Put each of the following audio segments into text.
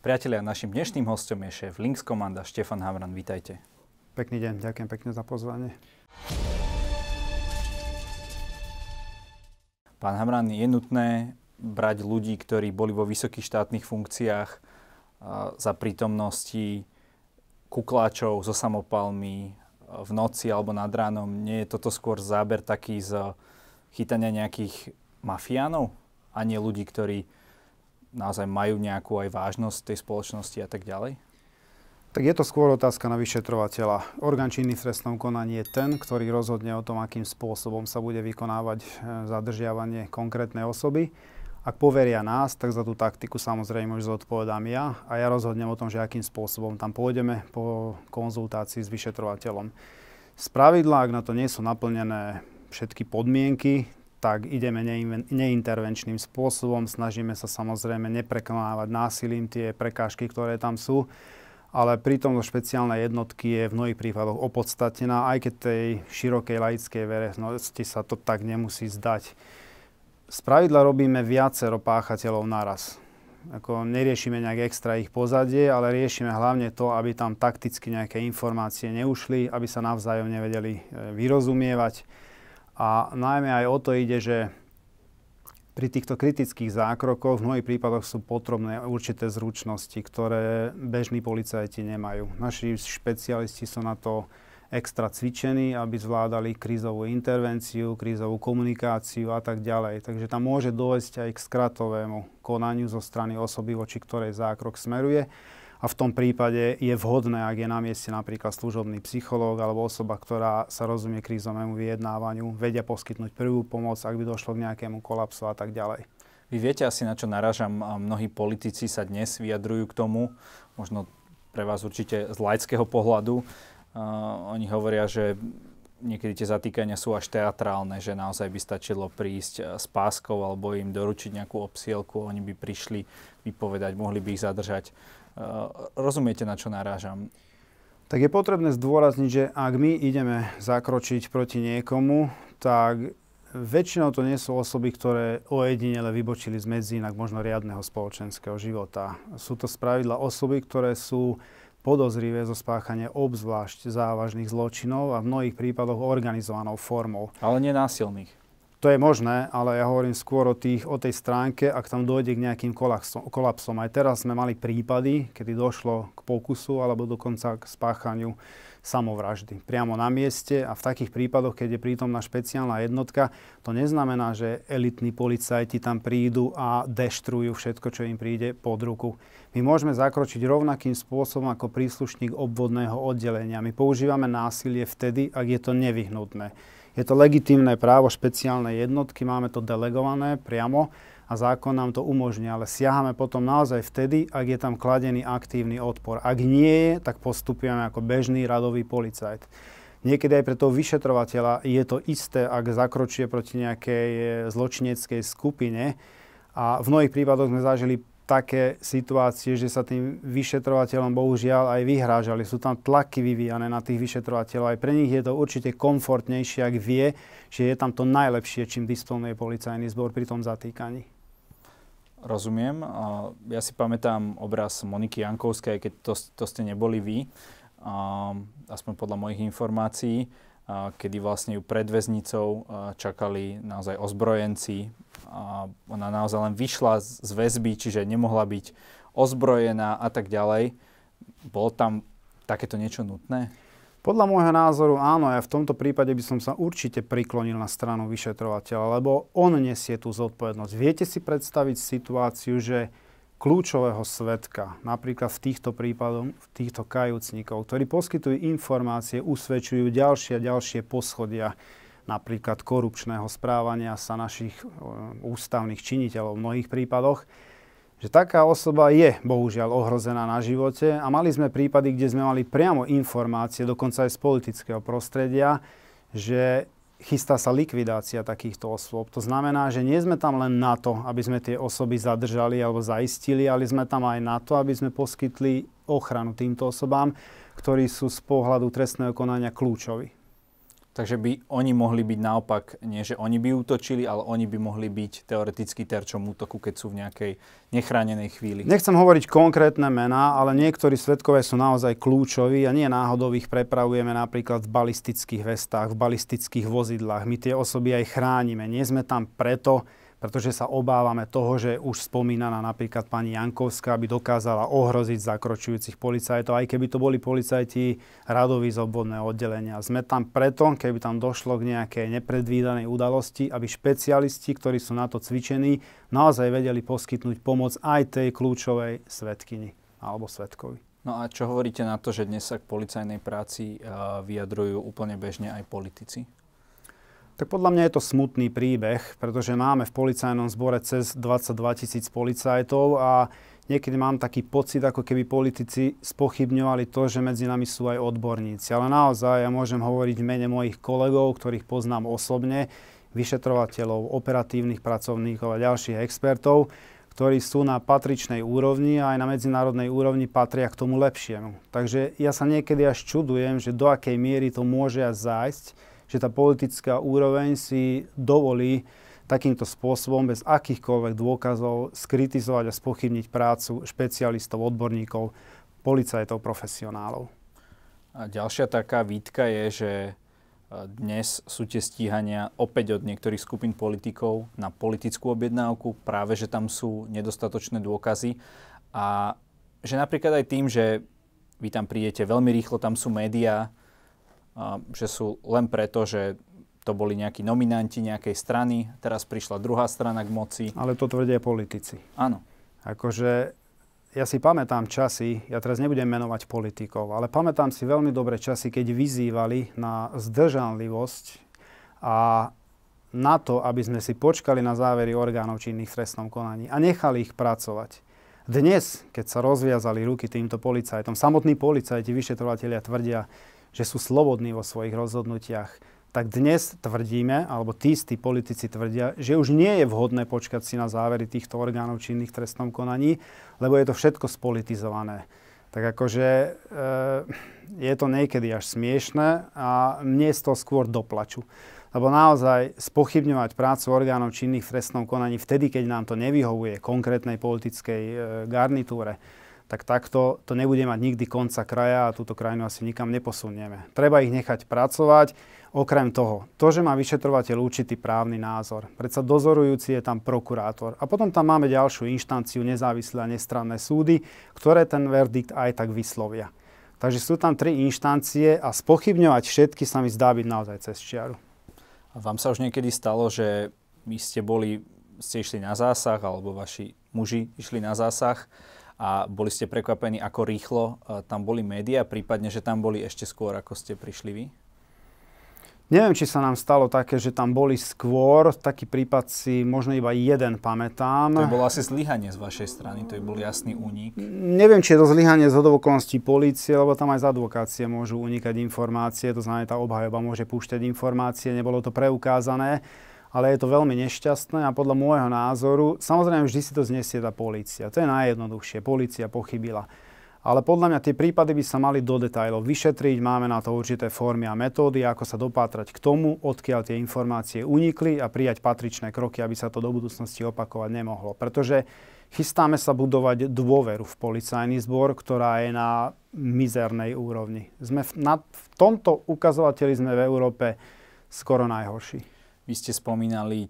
Priatelia, našim dnešným hostom je šéf Links Komanda Štefan Havran. Vítajte. Pekný deň, ďakujem pekne za pozvanie. Pán Hamran, je nutné brať ľudí, ktorí boli vo vysokých štátnych funkciách za prítomnosti kukláčov so samopalmi v noci alebo nad ránom. Nie je toto skôr záber taký z chytania nejakých mafiánov a nie ľudí, ktorí naozaj majú nejakú aj vážnosť tej spoločnosti a tak ďalej? Tak je to skôr otázka na vyšetrovateľa. Orgán činný v trestnom konaní je ten, ktorý rozhodne o tom, akým spôsobom sa bude vykonávať e, zadržiavanie konkrétnej osoby. Ak poveria nás, tak za tú taktiku samozrejme už zodpovedám ja a ja rozhodnem o tom, že akým spôsobom tam pôjdeme po konzultácii s vyšetrovateľom. Z pravidla, ak na to nie sú naplnené všetky podmienky, tak ideme neintervenčným spôsobom. Snažíme sa samozrejme neprekonávať násilím tie prekážky, ktoré tam sú. Ale pritom špeciálne jednotky je v mnohých prípadoch opodstatnená, aj keď tej širokej laickej verejnosti sa to tak nemusí zdať. Z pravidla robíme viacero páchateľov naraz. Ako neriešime nejak extra ich pozadie, ale riešime hlavne to, aby tam takticky nejaké informácie neušli, aby sa navzájom nevedeli e, vyrozumievať a najmä aj o to ide, že pri týchto kritických zákrokoch v mnohých prípadoch sú potrebné určité zručnosti, ktoré bežní policajti nemajú. Naši špecialisti sú na to extra cvičení, aby zvládali krízovú intervenciu, krízovú komunikáciu a tak ďalej. Takže tam môže dôjsť aj k skratovému konaniu zo strany osoby, voči ktorej zákrok smeruje a v tom prípade je vhodné, ak je na mieste napríklad služobný psychológ alebo osoba, ktorá sa rozumie krízovému vyjednávaniu, vedia poskytnúť prvú pomoc, ak by došlo k nejakému kolapsu a tak ďalej. Vy viete asi, na čo naražam. Mnohí politici sa dnes vyjadrujú k tomu, možno pre vás určite z laického pohľadu. Uh, oni hovoria, že niekedy tie zatýkania sú až teatrálne, že naozaj by stačilo prísť s páskou alebo im doručiť nejakú obsielku, oni by prišli vypovedať, mohli by ich zadržať. Eh, rozumiete, na čo narážam? Tak je potrebné zdôrazniť, že ak my ideme zakročiť proti niekomu, tak väčšinou to nie sú osoby, ktoré ojedinele vybočili z medzínak možno riadneho spoločenského života. Sú to spravidla osoby, ktoré sú podozrivé zo spáchania obzvlášť závažných zločinov a v mnohých prípadoch organizovanou formou. Ale nenásilných. To je možné, ale ja hovorím skôr o, tých, o tej stránke, ak tam dojde k nejakým kolapsom, kolapsom. Aj teraz sme mali prípady, kedy došlo k pokusu alebo dokonca k spáchaniu samovraždy priamo na mieste a v takých prípadoch, keď je prítomná špeciálna jednotka, to neznamená, že elitní policajti tam prídu a deštrujú všetko, čo im príde pod ruku. My môžeme zakročiť rovnakým spôsobom ako príslušník obvodného oddelenia. My používame násilie vtedy, ak je to nevyhnutné. Je to legitímne právo špeciálnej jednotky, máme to delegované priamo a zákon nám to umožní, ale siahame potom naozaj vtedy, ak je tam kladený aktívny odpor. Ak nie je, tak postupujeme ako bežný radový policajt. Niekedy aj pre toho vyšetrovateľa je to isté, ak zakročuje proti nejakej zločineckej skupine. A v mnohých prípadoch sme zažili také situácie, že sa tým vyšetrovateľom bohužiaľ aj vyhrážali. Sú tam tlaky vyvíjane na tých vyšetrovateľov. Aj pre nich je to určite komfortnejšie, ak vie, že je tam to najlepšie, čím disponuje policajný zbor pri tom zatýkaní. Rozumiem. Ja si pamätám obraz Moniky Jankovskej, keď to, to ste neboli vy, aspoň podľa mojich informácií kedy vlastne ju pred väznicou čakali naozaj ozbrojenci. A ona naozaj len vyšla z väzby, čiže nemohla byť ozbrojená a tak ďalej. Bolo tam takéto niečo nutné? Podľa môjho názoru áno, ja v tomto prípade by som sa určite priklonil na stranu vyšetrovateľa, lebo on nesie tú zodpovednosť. Viete si predstaviť situáciu, že kľúčového svetka, napríklad v týchto prípadoch, v týchto kajúcnikov, ktorí poskytujú informácie, usvedčujú ďalšie a ďalšie poschodia, napríklad korupčného správania sa našich e, ústavných činiteľov v mnohých prípadoch, že taká osoba je bohužiaľ ohrozená na živote a mali sme prípady, kde sme mali priamo informácie, dokonca aj z politického prostredia, že chystá sa likvidácia takýchto osôb. To znamená, že nie sme tam len na to, aby sme tie osoby zadržali alebo zaistili, ale sme tam aj na to, aby sme poskytli ochranu týmto osobám, ktorí sú z pohľadu trestného konania kľúčoví. Takže by oni mohli byť naopak, nie že oni by útočili, ale oni by mohli byť teoreticky terčom útoku, keď sú v nejakej nechránenej chvíli. Nechcem hovoriť konkrétne mená, ale niektorí svetkové sú naozaj kľúčoví a nie náhodou ich prepravujeme napríklad v balistických vestách, v balistických vozidlách. My tie osoby aj chránime. Nie sme tam preto, pretože sa obávame toho, že už spomínaná napríklad pani Jankovská by dokázala ohroziť zakročujúcich policajtov, aj keby to boli policajti radoví z obvodného oddelenia. Sme tam preto, keby tam došlo k nejakej nepredvídanej udalosti, aby špecialisti, ktorí sú na to cvičení, naozaj vedeli poskytnúť pomoc aj tej kľúčovej svetkyni alebo svetkovi. No a čo hovoríte na to, že dnes sa k policajnej práci vyjadrujú úplne bežne aj politici? Tak podľa mňa je to smutný príbeh, pretože máme v policajnom zbore cez 22 tisíc policajtov a niekedy mám taký pocit, ako keby politici spochybňovali to, že medzi nami sú aj odborníci. Ale naozaj ja môžem hovoriť v mene mojich kolegov, ktorých poznám osobne, vyšetrovateľov, operatívnych pracovníkov a ďalších expertov, ktorí sú na patričnej úrovni a aj na medzinárodnej úrovni patria k tomu lepšiemu. Takže ja sa niekedy až čudujem, že do akej miery to môže až zájsť, že tá politická úroveň si dovolí takýmto spôsobom bez akýchkoľvek dôkazov skritizovať a spochybniť prácu špecialistov, odborníkov, policajtov, profesionálov. A ďalšia taká výtka je, že e, dnes sú tie stíhania opäť od niektorých skupín politikov na politickú objednávku, práve že tam sú nedostatočné dôkazy a že napríklad aj tým, že vy tam prídete veľmi rýchlo, tam sú médiá, že sú len preto, že to boli nejakí nominanti nejakej strany, teraz prišla druhá strana k moci. Ale to tvrdia politici. Áno. Akože ja si pamätám časy, ja teraz nebudem menovať politikov, ale pamätám si veľmi dobre časy, keď vyzývali na zdržanlivosť a na to, aby sme si počkali na závery orgánov činných v trestnom konaní a nechali ich pracovať. Dnes, keď sa rozviazali ruky týmto policajtom, samotní policajti, vyšetrovateľia tvrdia, že sú slobodní vo svojich rozhodnutiach, tak dnes tvrdíme, alebo tí istí politici tvrdia, že už nie je vhodné počkať si na závery týchto orgánov činných v trestnom konaní, lebo je to všetko spolitizované. Tak akože e, je to niekedy až smiešne a mne z toho skôr doplaču. Lebo naozaj spochybňovať prácu orgánov činných v trestnom konaní vtedy, keď nám to nevyhovuje konkrétnej politickej e, garnitúre, tak takto to nebude mať nikdy konca kraja a túto krajinu asi nikam neposunieme. Treba ich nechať pracovať. Okrem toho, to, že má vyšetrovateľ určitý právny názor, predsa dozorujúci je tam prokurátor. A potom tam máme ďalšiu inštanciu, nezávislé a nestranné súdy, ktoré ten verdikt aj tak vyslovia. Takže sú tam tri inštancie a spochybňovať všetky sa mi zdá byť naozaj cez čiaru. A vám sa už niekedy stalo, že vy ste boli, ste išli na zásah, alebo vaši muži išli na zásah a boli ste prekvapení, ako rýchlo uh, tam boli médiá, prípadne, že tam boli ešte skôr, ako ste prišli vy? Neviem, či sa nám stalo také, že tam boli skôr. Taký prípad si možno iba jeden pamätám. To bolo asi zlyhanie z vašej strany, to je bol jasný únik. Neviem, či je to zlyhanie z hodovokolností polície, lebo tam aj z advokácie môžu unikať informácie, to znamená, tá obhajoba môže púšťať informácie, nebolo to preukázané ale je to veľmi nešťastné a podľa môjho názoru, samozrejme vždy si to znesie tá polícia. To je najjednoduchšie. Polícia pochybila. Ale podľa mňa tie prípady by sa mali do detajlov vyšetriť. Máme na to určité formy a metódy, ako sa dopátrať k tomu, odkiaľ tie informácie unikli a prijať patričné kroky, aby sa to do budúcnosti opakovať nemohlo. Pretože chystáme sa budovať dôveru v policajný zbor, ktorá je na mizernej úrovni. Sme v, na, v tomto ukazovateli sme v Európe skoro najhorší. Vy ste spomínali,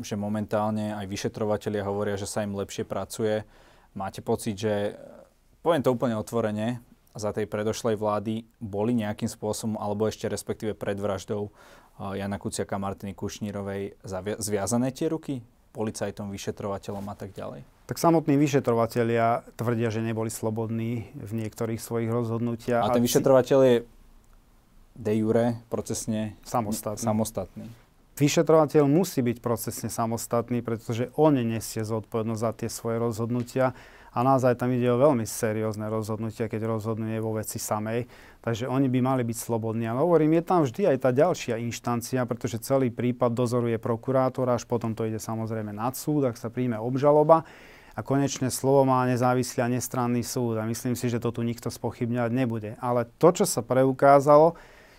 že momentálne aj vyšetrovateľia hovoria, že sa im lepšie pracuje. Máte pocit, že, poviem to úplne otvorene, za tej predošlej vlády boli nejakým spôsobom, alebo ešte respektíve pred vraždou eh, Jana Kuciaka, Martiny Kušnírovej zviazané tie ruky? policajtom, vyšetrovateľom a tak ďalej? Tak samotní vyšetrovateľia tvrdia, že neboli slobodní v niektorých svojich rozhodnutiach. A ten vyšetrovateľ je de jure procesne samostatný. samostatný. Vyšetrovateľ musí byť procesne samostatný, pretože on nesie zodpovednosť za tie svoje rozhodnutia a naozaj tam ide o veľmi seriózne rozhodnutia, keď rozhodnuje vo veci samej. Takže oni by mali byť slobodní. Ale hovorím, je tam vždy aj tá ďalšia inštancia, pretože celý prípad dozoruje prokurátor, až potom to ide samozrejme nad súd, ak sa príjme obžaloba. A konečné slovo má nezávislý a nestranný súd. A myslím si, že to tu nikto spochybňovať nebude. Ale to, čo sa preukázalo,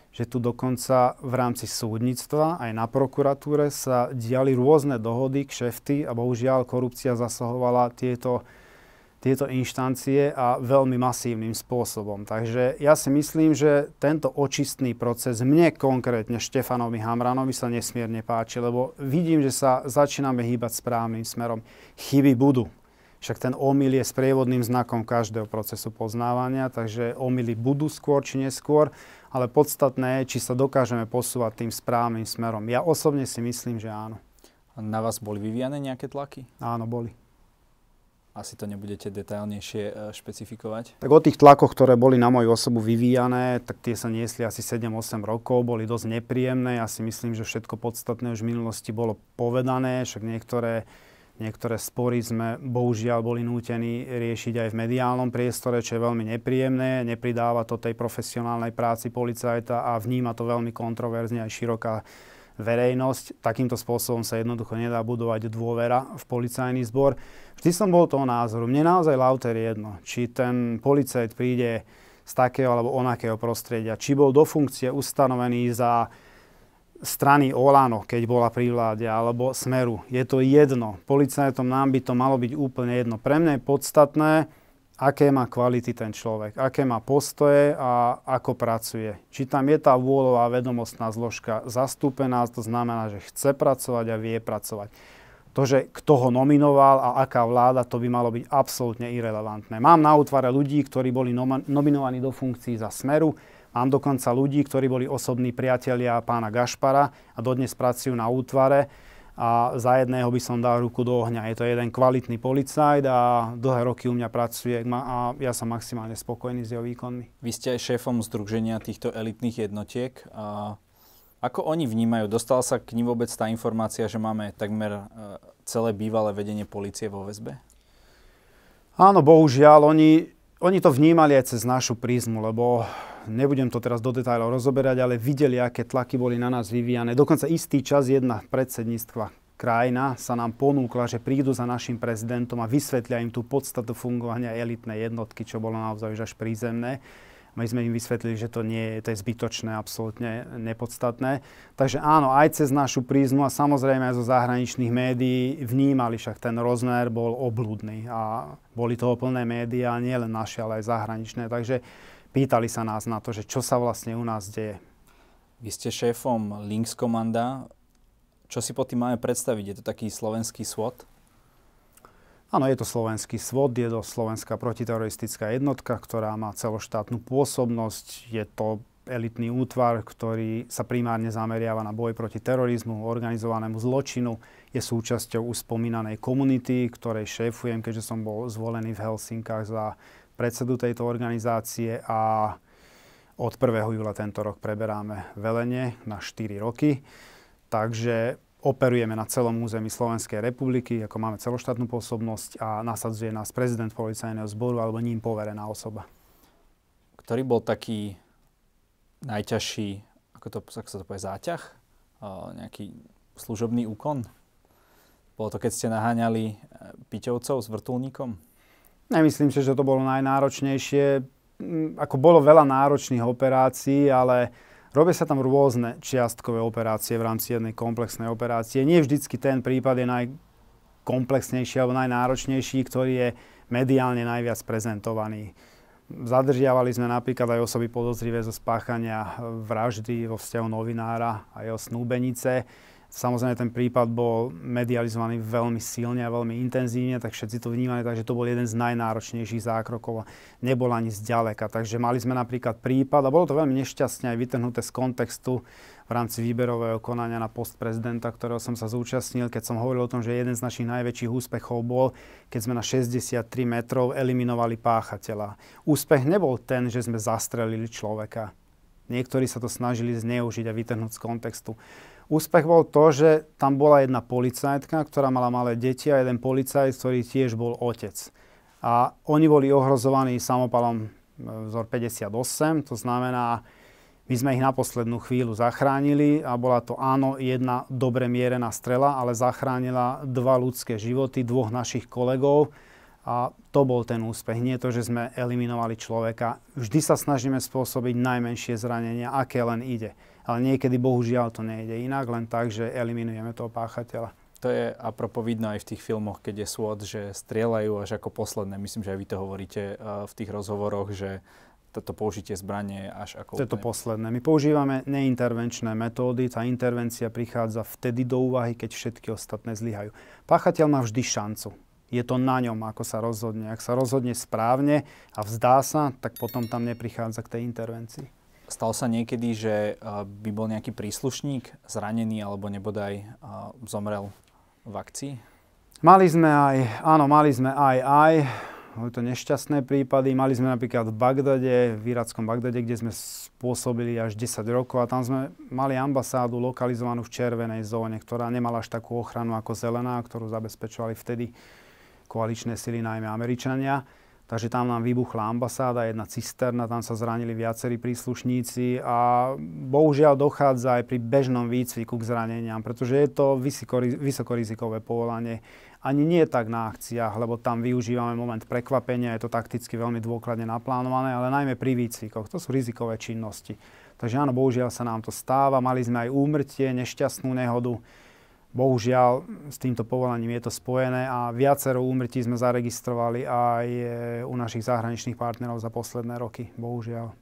že tu dokonca v rámci súdnictva aj na prokuratúre sa diali rôzne dohody, kšefty a bohužiaľ korupcia zasahovala tieto tieto inštancie a veľmi masívnym spôsobom. Takže ja si myslím, že tento očistný proces mne konkrétne Štefanovi Hamranovi sa nesmierne páči, lebo vidím, že sa začíname hýbať správnym smerom. Chyby budú. Však ten omyl je sprievodným znakom každého procesu poznávania, takže omily budú skôr či neskôr, ale podstatné je, či sa dokážeme posúvať tým správnym smerom. Ja osobne si myslím, že áno. Na vás boli vyvíjane nejaké tlaky? Áno, boli. Asi to nebudete detailnejšie e, špecifikovať? Tak o tých tlakoch, ktoré boli na moju osobu vyvíjané, tak tie sa niesli asi 7-8 rokov, boli dosť nepríjemné. Ja si myslím, že všetko podstatné už v minulosti bolo povedané, však niektoré, niektoré spory sme bohužiaľ boli nútení riešiť aj v mediálnom priestore, čo je veľmi nepríjemné. Nepridáva to tej profesionálnej práci policajta a vníma to veľmi kontroverzne aj široká verejnosť. Takýmto spôsobom sa jednoducho nedá budovať dôvera v policajný zbor. Vždy som bol toho názoru. Mne naozaj lauter jedno, či ten policajt príde z takého alebo onakého prostredia, či bol do funkcie ustanovený za strany Olano, keď bola pri vláde, alebo Smeru. Je to jedno. Policajtom nám by to malo byť úplne jedno. Pre mňa je podstatné, aké má kvality ten človek, aké má postoje a ako pracuje. Či tam je tá vôľová vedomostná zložka zastúpená, to znamená, že chce pracovať a vie pracovať. To, že kto ho nominoval a aká vláda, to by malo byť absolútne irrelevantné. Mám na útvare ľudí, ktorí boli nominovaní do funkcií za Smeru, mám dokonca ľudí, ktorí boli osobní priatelia pána Gašpara a dodnes pracujú na útvare a za jedného by som dal ruku do ohňa. Je to jeden kvalitný policajt a dlhé roky u mňa pracuje a ja som maximálne spokojný s jeho výkonmi. Vy ste aj šéfom združenia týchto elitných jednotiek. A ako oni vnímajú? Dostala sa k ním vôbec tá informácia, že máme takmer e, celé bývalé vedenie policie vo väzbe? Áno, bohužiaľ. Oni, oni to vnímali aj cez našu prízmu, lebo nebudem to teraz do detajlov rozoberať, ale videli, aké tlaky boli na nás vyvíjane. Dokonca istý čas jedna predsedníctva krajina sa nám ponúkla, že prídu za našim prezidentom a vysvetlia im tú podstatu fungovania elitnej jednotky, čo bolo naozaj už až prízemné. My sme im vysvetlili, že to nie to je zbytočné, absolútne nepodstatné. Takže áno, aj cez našu prízmu a samozrejme aj zo zahraničných médií vnímali, však ten rozmer bol oblúdny a boli toho plné médiá, nie len naše, ale aj zahraničné. Takže pýtali sa nás na to, že čo sa vlastne u nás deje. Vy ste šéfom Links Komanda. Čo si pod tým máme predstaviť? Je to taký slovenský SWOT? Áno, je to slovenský SWOT, je to slovenská protiteroristická jednotka, ktorá má celoštátnu pôsobnosť. Je to elitný útvar, ktorý sa primárne zameriava na boj proti terorizmu, organizovanému zločinu. Je súčasťou uspomínanej komunity, ktorej šéfujem, keďže som bol zvolený v Helsinkách za predsedu tejto organizácie a od 1. júla tento rok preberáme velenie na 4 roky. Takže operujeme na celom území Slovenskej republiky, ako máme celoštátnu pôsobnosť a nasadzuje nás prezident policajného zboru alebo ním poverená osoba. Ktorý bol taký najťažší, ako, to, ako sa to povie, záťah? O, nejaký služobný úkon? Bolo to, keď ste naháňali e, piťovcov s vrtulníkom? Nemyslím si, že to bolo najnáročnejšie. Mm, ako bolo veľa náročných operácií, ale robia sa tam rôzne čiastkové operácie v rámci jednej komplexnej operácie. Nie vždycky ten prípad je najkomplexnejší alebo najnáročnejší, ktorý je mediálne najviac prezentovaný. Zadržiavali sme napríklad aj osoby podozrivé zo spáchania vraždy vo vzťahu novinára a jeho snúbenice. Samozrejme, ten prípad bol medializovaný veľmi silne a veľmi intenzívne, tak všetci to vnímali, takže to bol jeden z najnáročnejších zákrokov a nebol ani zďaleka. Takže mali sme napríklad prípad, a bolo to veľmi nešťastne aj vytrhnuté z kontextu v rámci výberového konania na post prezidenta, ktorého som sa zúčastnil, keď som hovoril o tom, že jeden z našich najväčších úspechov bol, keď sme na 63 metrov eliminovali páchateľa. Úspech nebol ten, že sme zastrelili človeka. Niektorí sa to snažili zneužiť a vytrhnúť z kontextu. Úspech bol to, že tam bola jedna policajtka, ktorá mala malé deti a jeden policajt, ktorý tiež bol otec. A oni boli ohrozovaní samopalom e, vzor 58, to znamená, my sme ich na poslednú chvíľu zachránili a bola to áno, jedna dobre mierená strela, ale zachránila dva ľudské životy, dvoch našich kolegov. A to bol ten úspech. Nie to, že sme eliminovali človeka. Vždy sa snažíme spôsobiť najmenšie zranenia, aké len ide. Ale niekedy bohužiaľ to nejde inak, len tak, že eliminujeme toho páchateľa. To je apropo vidno aj v tých filmoch, keď je SWAT, že strieľajú až ako posledné. Myslím, že aj vy to hovoríte uh, v tých rozhovoroch, že toto použitie zbranie až ako... To je to posledné. My používame neintervenčné metódy. Tá intervencia prichádza vtedy do úvahy, keď všetky ostatné zlyhajú. Páchateľ má vždy šancu. Je to na ňom, ako sa rozhodne. Ak sa rozhodne správne a vzdá sa, tak potom tam neprichádza k tej intervencii. Stalo sa niekedy, že by bol nejaký príslušník zranený alebo nebodaj zomrel v akcii? Mali sme aj, áno, mali sme aj, aj. Boli to nešťastné prípady. Mali sme napríklad v Bagdade, v irackom Bagdade, kde sme spôsobili až 10 rokov a tam sme mali ambasádu lokalizovanú v červenej zóne, ktorá nemala až takú ochranu ako zelená, ktorú zabezpečovali vtedy koaličné sily, najmä Američania. Takže tam nám vybuchla ambasáda, jedna cisterna, tam sa zranili viacerí príslušníci a bohužiaľ dochádza aj pri bežnom výcviku k zraneniam, pretože je to vysokorizikové povolanie. Ani nie tak na akciách, lebo tam využívame moment prekvapenia, je to takticky veľmi dôkladne naplánované, ale najmä pri výcvikoch. To sú rizikové činnosti. Takže áno, bohužiaľ sa nám to stáva. Mali sme aj úmrtie, nešťastnú nehodu Bohužiaľ, s týmto povolaním je to spojené a viacero úmrtí sme zaregistrovali aj e, u našich zahraničných partnerov za posledné roky. Bohužiaľ.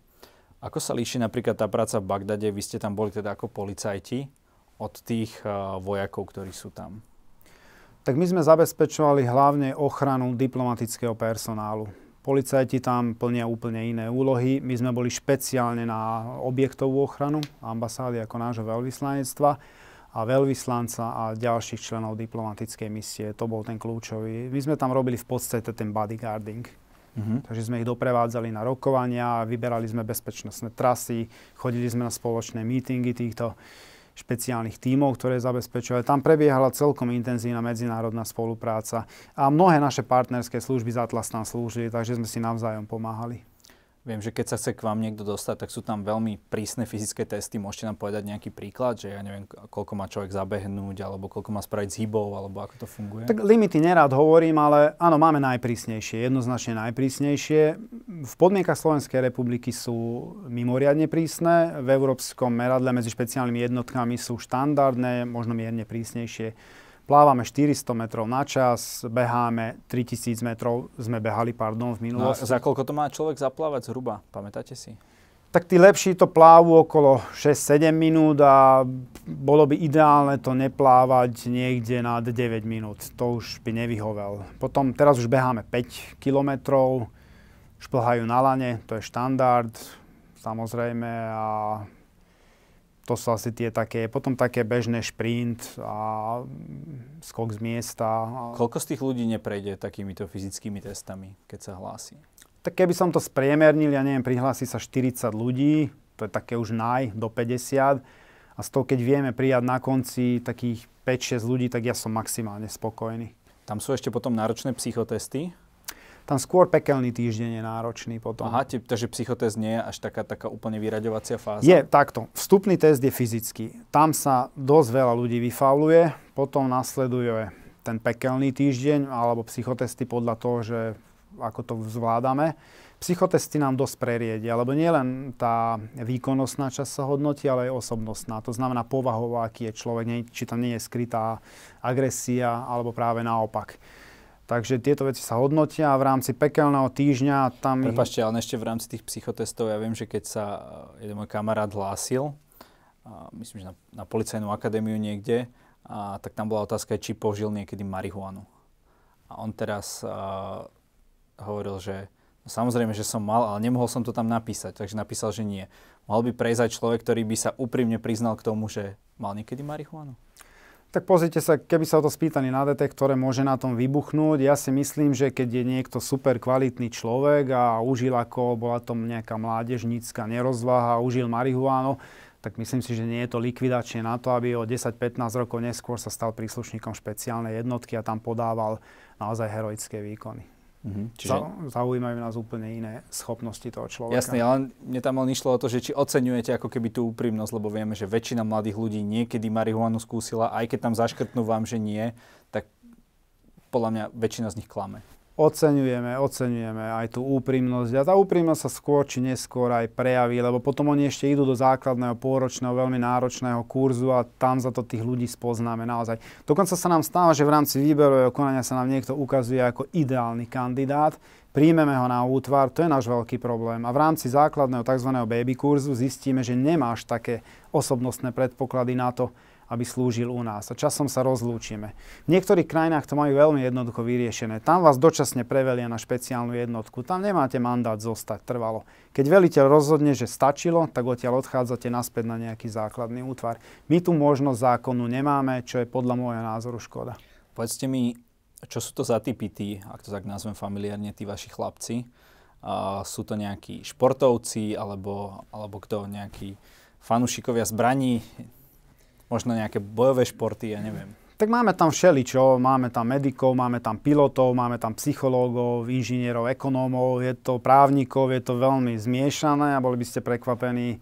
Ako sa líši napríklad tá práca v Bagdade? Vy ste tam boli teda ako policajti od tých uh, vojakov, ktorí sú tam. Tak my sme zabezpečovali hlavne ochranu diplomatického personálu. Policajti tam plnia úplne iné úlohy. My sme boli špeciálne na objektovú ochranu ambasády ako nášho veľvyslanectva a veľvyslanca a ďalších členov diplomatickej misie. To bol ten kľúčový. My sme tam robili v podstate ten bodyguarding. Uh-huh. Takže sme ich doprevádzali na rokovania, vyberali sme bezpečnostné trasy, chodili sme na spoločné mítingy týchto špeciálnych tímov, ktoré zabezpečovali. Tam prebiehala celkom intenzívna medzinárodná spolupráca a mnohé naše partnerské služby z Atlas tam slúžili, takže sme si navzájom pomáhali. Viem, že keď sa chce k vám niekto dostať, tak sú tam veľmi prísne fyzické testy. Môžete nám povedať nejaký príklad, že ja neviem, koľko má človek zabehnúť, alebo koľko má spraviť s hybou, alebo ako to funguje? Tak limity nerád hovorím, ale áno, máme najprísnejšie, jednoznačne najprísnejšie. V podmienkach Slovenskej republiky sú mimoriadne prísne, v európskom meradle medzi špeciálnymi jednotkami sú štandardné, možno mierne prísnejšie. Plávame 400 metrov na čas, beháme 3000 metrov, sme behali, pardon, v no minulosti. No, za koľko to má človek zaplávať zhruba? Pamätáte si? Tak tí lepší to plávu okolo 6-7 minút a bolo by ideálne to neplávať niekde nad 9 minút. To už by nevyhovel. Potom teraz už beháme 5 kilometrov, šplhajú na lane, to je štandard, samozrejme, a to sú asi tie také, potom také bežné šprint a skok z miesta. Koľko z tých ľudí neprejde takýmito fyzickými testami, keď sa hlási? Tak keby som to spriemernil, ja neviem, prihlási sa 40 ľudí, to je také už naj, do 50. A z toho, keď vieme prijať na konci takých 5-6 ľudí, tak ja som maximálne spokojný. Tam sú ešte potom náročné psychotesty, tam skôr pekelný týždeň je náročný potom. Aha, takže psychotest nie je až taká, taká úplne vyraďovacia fáza? Je, takto. Vstupný test je fyzický. Tam sa dosť veľa ľudí vyfauluje, potom nasleduje ten pekelný týždeň alebo psychotesty podľa toho, že ako to zvládame. Psychotesty nám dosť preriedia, lebo nielen tá výkonnostná časť sa hodnotí, ale aj osobnostná. To znamená povahová, aký je človek, či tam nie je skrytá agresia, alebo práve naopak. Takže tieto veci sa hodnotia v rámci pekelného týždňa tam... Prepašte, ale ešte v rámci tých psychotestov, ja viem, že keď sa eh, jeden môj kamarát hlásil, a myslím, že na, na policajnú akadémiu niekde, a, tak tam bola otázka, či požil niekedy marihuanu. A on teraz a, hovoril, že no, samozrejme, že som mal, ale nemohol som to tam napísať, takže napísal, že nie. Mohol by prejsť človek, ktorý by sa úprimne priznal k tomu, že mal niekedy marihuanu? Tak pozrite sa, keby sa o to spýtali na detektore, môže na tom vybuchnúť. Ja si myslím, že keď je niekto super kvalitný človek a užil ako, bola to nejaká mládežnícka nerozvaha, užil marihuánu, tak myslím si, že nie je to likvidačne na to, aby o 10-15 rokov neskôr sa stal príslušníkom špeciálnej jednotky a tam podával naozaj heroické výkony. Mm-hmm. Čiže... Zaujímajú nás úplne iné schopnosti toho človeka. Jasne, ale mne tam len išlo o to, že či oceňujete ako keby tú úprimnosť, lebo vieme, že väčšina mladých ľudí niekedy marihuanu skúsila, aj keď tam zaškrtnú vám, že nie, tak podľa mňa väčšina z nich klame. Oceňujeme, oceňujeme aj tú úprimnosť. A tá úprimnosť sa skôr či neskôr aj prejaví, lebo potom oni ešte idú do základného pôročného, veľmi náročného kurzu a tam za to tých ľudí spoznáme naozaj. Dokonca sa nám stáva, že v rámci výberového konania sa nám niekto ukazuje ako ideálny kandidát, príjmeme ho na útvar, to je náš veľký problém. A v rámci základného tzv. baby kurzu zistíme, že nemáš také osobnostné predpoklady na to, aby slúžil u nás. A časom sa rozlúčime. V niektorých krajinách to majú veľmi jednoducho vyriešené. Tam vás dočasne prevelia na špeciálnu jednotku. Tam nemáte mandát zostať trvalo. Keď veliteľ rozhodne, že stačilo, tak odtiaľ odchádzate naspäť na nejaký základný útvar. My tu možnosť zákonu nemáme, čo je podľa môjho názoru škoda. Povedzte mi, čo sú to za typy tí, ak to tak nazvem familiárne, tí vaši chlapci? Uh, sú to nejakí športovci alebo, alebo kto, nejakí fanúšikovia zbraní? Možno nejaké bojové športy, ja neviem. Tak máme tam všeličo, máme tam medikov, máme tam pilotov, máme tam psychológov, inžinierov, ekonómov, je to právnikov, je to veľmi zmiešané a boli by ste prekvapení,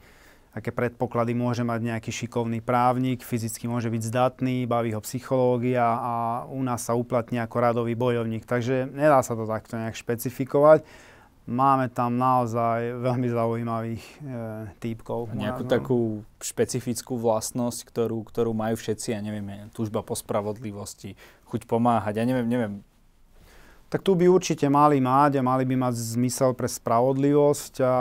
aké predpoklady môže mať nejaký šikovný právnik, fyzicky môže byť zdatný, baví ho psychológia a u nás sa uplatní ako radový bojovník. Takže nedá sa to takto nejak špecifikovať máme tam naozaj veľmi zaujímavých e, týpkov. Nejakú takú špecifickú vlastnosť, ktorú, ktorú majú všetci, ja neviem, túžba po spravodlivosti, chuť pomáhať, ja neviem, neviem. Tak tu by určite mali mať a mali by mať zmysel pre spravodlivosť a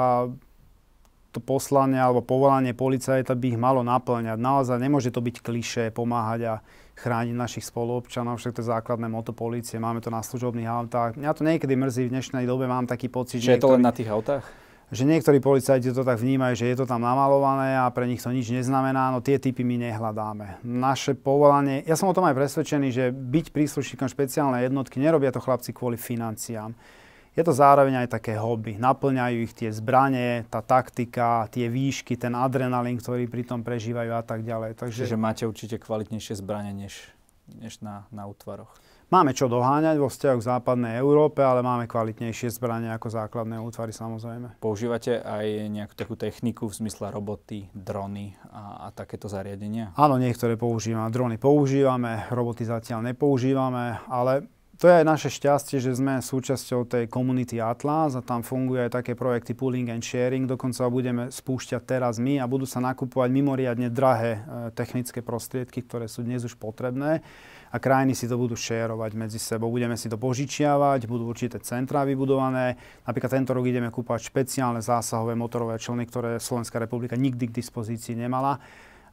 to poslanie alebo povolanie policajta by ich malo naplňať. Naozaj nemôže to byť klišé pomáhať a chrániť našich spoluobčanov, však to je základné moto policie, máme to na služobných autách. Mňa to niekedy mrzí, v dnešnej dobe mám taký pocit, že... je to len na tých autách? Že niektorí policajti to tak vnímajú, že je to tam namalované a pre nich to nič neznamená, no tie typy my nehľadáme. Naše povolanie, ja som o tom aj presvedčený, že byť príslušníkom špeciálnej jednotky nerobia to chlapci kvôli financiám je to zároveň aj také hobby. Naplňajú ich tie zbranie, tá taktika, tie výšky, ten adrenalín, ktorý pri tom prežívajú a tak ďalej. Takže Čiže máte určite kvalitnejšie zbranie než, než na, na útvaroch. Máme čo doháňať vo vzťahu k západnej Európe, ale máme kvalitnejšie zbranie ako základné útvary samozrejme. Používate aj nejakú takú techniku v zmysle roboty, drony a, a takéto zariadenia? Áno, niektoré používame. Drony používame, roboty zatiaľ nepoužívame, ale to je aj naše šťastie, že sme súčasťou tej komunity Atlas a tam funguje aj také projekty pooling and sharing. Dokonca budeme spúšťať teraz my a budú sa nakupovať mimoriadne drahé e, technické prostriedky, ktoré sú dnes už potrebné a krajiny si to budú šerovať medzi sebou. Budeme si to požičiavať, budú určité centrá vybudované. Napríklad tento rok ideme kúpať špeciálne zásahové motorové člny, ktoré Slovenská republika nikdy k dispozícii nemala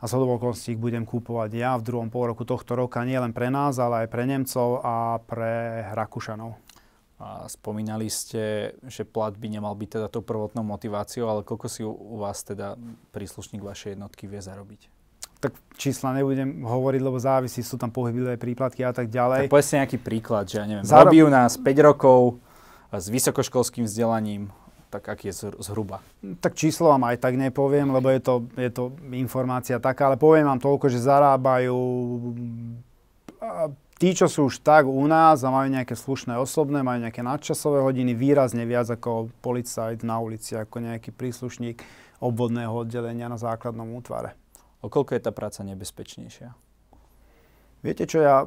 a z okolností ich budem kúpovať ja v druhom pol roku tohto roka nielen pre nás, ale aj pre Nemcov a pre Rakúšanov. A spomínali ste, že plat by nemal byť teda tou prvotnou motiváciou, ale koľko si u, vás teda príslušník vašej jednotky vie zarobiť? Tak čísla nebudem hovoriť, lebo závisí, sú tam pohyblivé príplatky a tak ďalej. Tak povedzte nejaký príklad, že ja neviem, Zarob... robí u nás 5 rokov s vysokoškolským vzdelaním, tak aký je zhruba? Tak číslo vám aj tak nepoviem, lebo je to, je to informácia taká, ale poviem vám toľko, že zarábajú tí, čo sú už tak u nás a majú nejaké slušné osobné, majú nejaké nadčasové hodiny, výrazne viac ako policajt na ulici, ako nejaký príslušník obvodného oddelenia na základnom útvare. O koľko je tá práca nebezpečnejšia? Viete čo, ja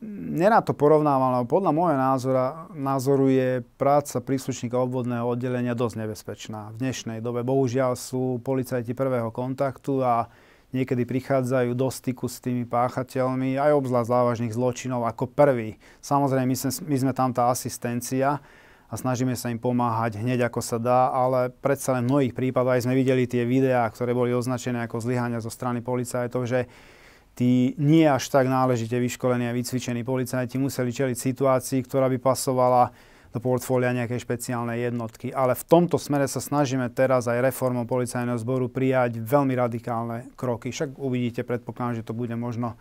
Nerád to porovnávam, ale podľa môjho názora, názoru je práca príslušníka obvodného oddelenia dosť nebezpečná. V dnešnej dobe bohužiaľ sú policajti prvého kontaktu a niekedy prichádzajú do styku s tými páchateľmi, aj obzvlášť závažných zločinov ako prvý. Samozrejme, my sme, my sme tam tá asistencia a snažíme sa im pomáhať hneď ako sa dá, ale predsa len v mnohých prípadoch aj sme videli tie videá, ktoré boli označené ako zlyhania zo strany policajtov, že tí nie až tak náležite vyškolení a vycvičení policajti museli čeliť situácii, ktorá by pasovala do portfólia nejakej špeciálnej jednotky. Ale v tomto smere sa snažíme teraz aj reformou policajného zboru prijať veľmi radikálne kroky. Však uvidíte, predpokladám, že to bude možno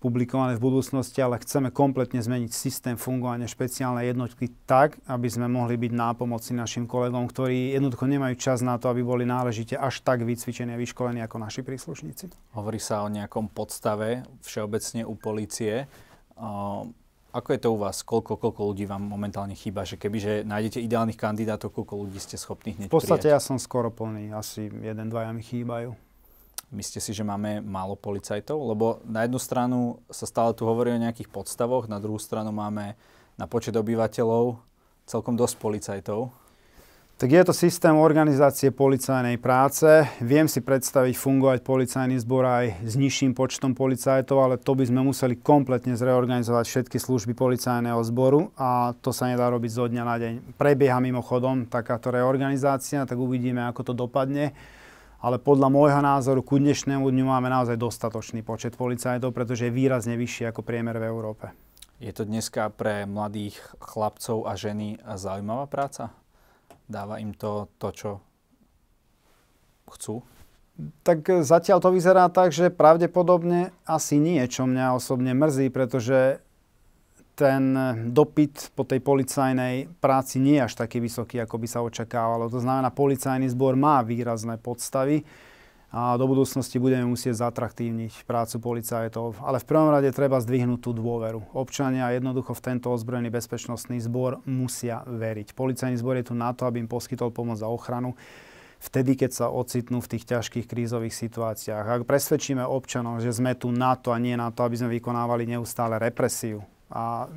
publikované v budúcnosti, ale chceme kompletne zmeniť systém fungovania špeciálnej jednotky tak, aby sme mohli byť nápomocní našim kolegom, ktorí jednoducho nemajú čas na to, aby boli náležite až tak vycvičení a vyškolení ako naši príslušníci. Hovorí sa o nejakom podstave všeobecne u policie. Ako je to u vás? Koľko, koľko ľudí vám momentálne chýba? Že kebyže nájdete ideálnych kandidátov, koľko ľudí ste schopní hneď V podstate prijať? ja som skoro plný. Asi jeden, dvaja mi chýbajú. Myslíte si, že máme málo policajtov? Lebo na jednu stranu sa stále tu hovorí o nejakých podstavoch, na druhú stranu máme na počet obyvateľov celkom dosť policajtov. Tak je to systém organizácie policajnej práce. Viem si predstaviť fungovať policajný zbor aj s nižším počtom policajtov, ale to by sme museli kompletne zreorganizovať všetky služby policajného zboru a to sa nedá robiť zo dňa na deň. Prebieha mimochodom takáto reorganizácia, tak uvidíme, ako to dopadne. Ale podľa môjho názoru ku dnešnému dňu máme naozaj dostatočný počet policajtov, pretože je výrazne vyšší ako priemer v Európe. Je to dneska pre mladých chlapcov a ženy zaujímavá práca? Dáva im to to, čo chcú? Tak zatiaľ to vyzerá tak, že pravdepodobne asi nie, čo mňa osobne mrzí, pretože ten dopyt po tej policajnej práci nie je až taký vysoký, ako by sa očakávalo. To znamená, policajný zbor má výrazné podstavy a do budúcnosti budeme musieť zatraktívniť prácu policajtov. Ale v prvom rade treba zdvihnúť tú dôveru. Občania jednoducho v tento ozbrojený bezpečnostný zbor musia veriť. Policajný zbor je tu na to, aby im poskytol pomoc a ochranu vtedy, keď sa ocitnú v tých ťažkých krízových situáciách. Ak presvedčíme občanov, že sme tu na to a nie na to, aby sme vykonávali neustále represiu a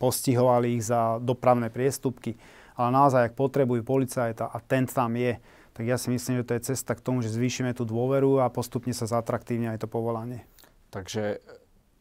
postihovali ich za dopravné priestupky, ale naozaj, ak potrebujú policajta a ten tam je, tak ja si myslím, že to je cesta k tomu, že zvýšime tú dôveru a postupne sa zatraktívne aj to povolanie. Takže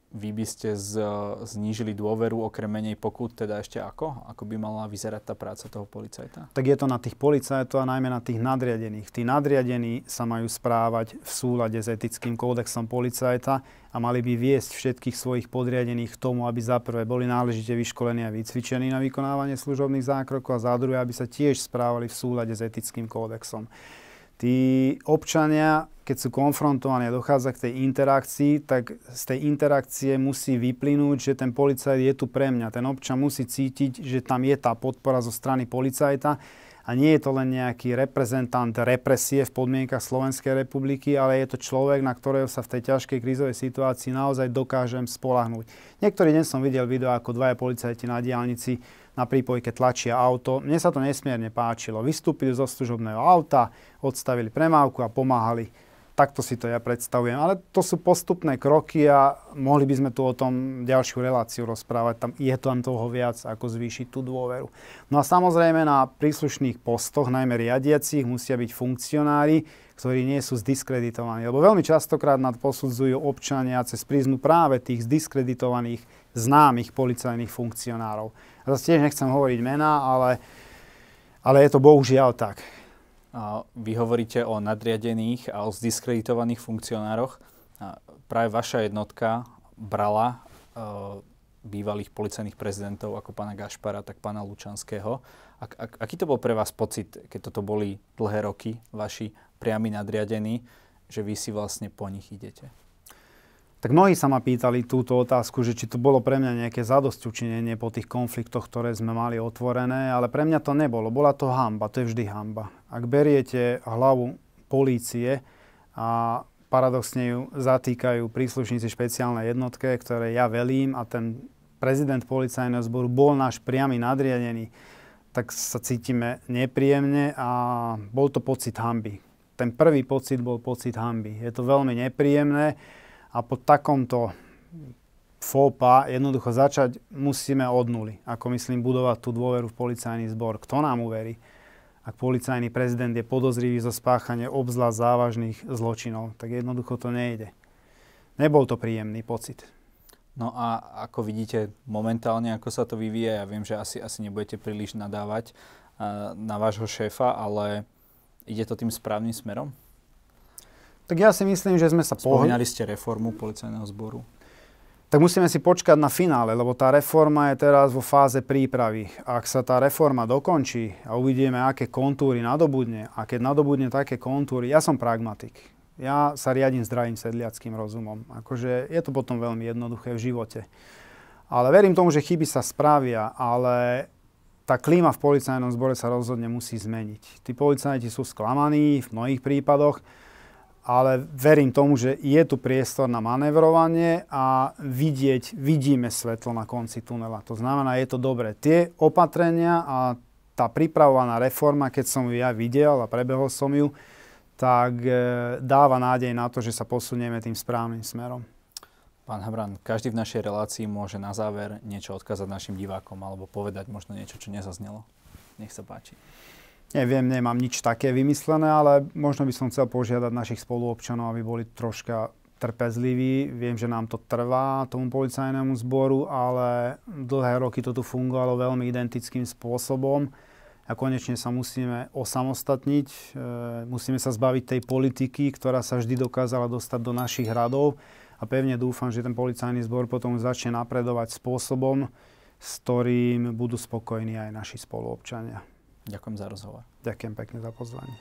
vy by ste z, znížili dôveru okrem menej pokut, teda ešte ako? Ako by mala vyzerať tá práca toho policajta? Tak je to na tých policajtov a najmä na tých nadriadených. Tí nadriadení sa majú správať v súlade s etickým kódexom policajta a mali by viesť všetkých svojich podriadených k tomu, aby za prvé boli náležite vyškolení a vycvičení na vykonávanie služobných zákrokov a za druhé, aby sa tiež správali v súlade s etickým kódexom tí občania, keď sú konfrontovaní a dochádza k tej interakcii, tak z tej interakcie musí vyplynúť, že ten policajt je tu pre mňa. Ten občan musí cítiť, že tam je tá podpora zo strany policajta a nie je to len nejaký reprezentant represie v podmienkach Slovenskej republiky, ale je to človek, na ktorého sa v tej ťažkej krízovej situácii naozaj dokážem spolahnúť. Niektorý deň som videl video, ako dvaja policajti na diálnici na prípojke tlačia auto. Mne sa to nesmierne páčilo. Vystúpili zo služobného auta, odstavili premávku a pomáhali. Takto si to ja predstavujem. Ale to sú postupné kroky a mohli by sme tu o tom ďalšiu reláciu rozprávať. Tam je tam toho viac, ako zvýšiť tú dôveru. No a samozrejme na príslušných postoch, najmä riadiacich, musia byť funkcionári, ktorí nie sú zdiskreditovaní. Lebo veľmi častokrát nad posudzujú občania cez prízmu práve tých zdiskreditovaných známych policajných funkcionárov. A zase tiež nechcem hovoriť mená, ale, ale je to bohužiaľ tak. Vy hovoríte o nadriadených a o zdiskreditovaných funkcionároch. Práve vaša jednotka brala e, bývalých policajných prezidentov ako pána Gašpara, tak pána Lučanského. Ak, ak, aký to bol pre vás pocit, keď toto boli dlhé roky vaši priami nadriadení, že vy si vlastne po nich idete? Tak mnohí sa ma pýtali túto otázku, že či to bolo pre mňa nejaké zadosťučinenie po tých konfliktoch, ktoré sme mali otvorené, ale pre mňa to nebolo. Bola to hamba, to je vždy hamba. Ak beriete hlavu polície a paradoxne ju zatýkajú príslušníci špeciálnej jednotke, ktoré ja velím a ten prezident policajného zboru bol náš priamy nadriadený, tak sa cítime nepríjemne a bol to pocit hamby. Ten prvý pocit bol pocit hamby. Je to veľmi nepríjemné a po takomto fópa jednoducho začať musíme od nuly. Ako myslím budovať tú dôveru v policajný zbor. Kto nám uverí? Ak policajný prezident je podozrivý zo spáchania obzvlášť závažných zločinov, tak jednoducho to nejde. Nebol to príjemný pocit. No a ako vidíte momentálne, ako sa to vyvíja, ja viem, že asi, asi nebudete príliš nadávať uh, na vášho šéfa, ale ide to tým správnym smerom? Tak ja si myslím, že sme sa pohli. Spomínali ste reformu policajného zboru. Tak musíme si počkať na finále, lebo tá reforma je teraz vo fáze prípravy. Ak sa tá reforma dokončí a uvidíme, aké kontúry nadobudne, a keď nadobudne také kontúry, ja som pragmatik. Ja sa riadím zdravým sedliackým rozumom. Akože je to potom veľmi jednoduché v živote. Ale verím tomu, že chyby sa spravia, ale tá klíma v policajnom zbore sa rozhodne musí zmeniť. Tí policajti sú sklamaní v mnohých prípadoch, ale verím tomu, že je tu priestor na manevrovanie a vidieť, vidíme svetlo na konci tunela. To znamená, je to dobré. Tie opatrenia a tá pripravovaná reforma, keď som ju ja videl a prebehol som ju, tak e, dáva nádej na to, že sa posunieme tým správnym smerom. Pán Habran, každý v našej relácii môže na záver niečo odkázať našim divákom alebo povedať možno niečo, čo nezaznelo. Nech sa páči. Neviem, nemám nič také vymyslené, ale možno by som chcel požiadať našich spoluobčanov, aby boli troška trpezliví. Viem, že nám to trvá, tomu policajnému zboru, ale dlhé roky to tu fungovalo veľmi identickým spôsobom a konečne sa musíme osamostatniť, e, musíme sa zbaviť tej politiky, ktorá sa vždy dokázala dostať do našich radov a pevne dúfam, že ten policajný zbor potom začne napredovať spôsobom, s ktorým budú spokojní aj naši spoluobčania. Ďakujem za rozhovor. Ďakujem pekne za pozvanie.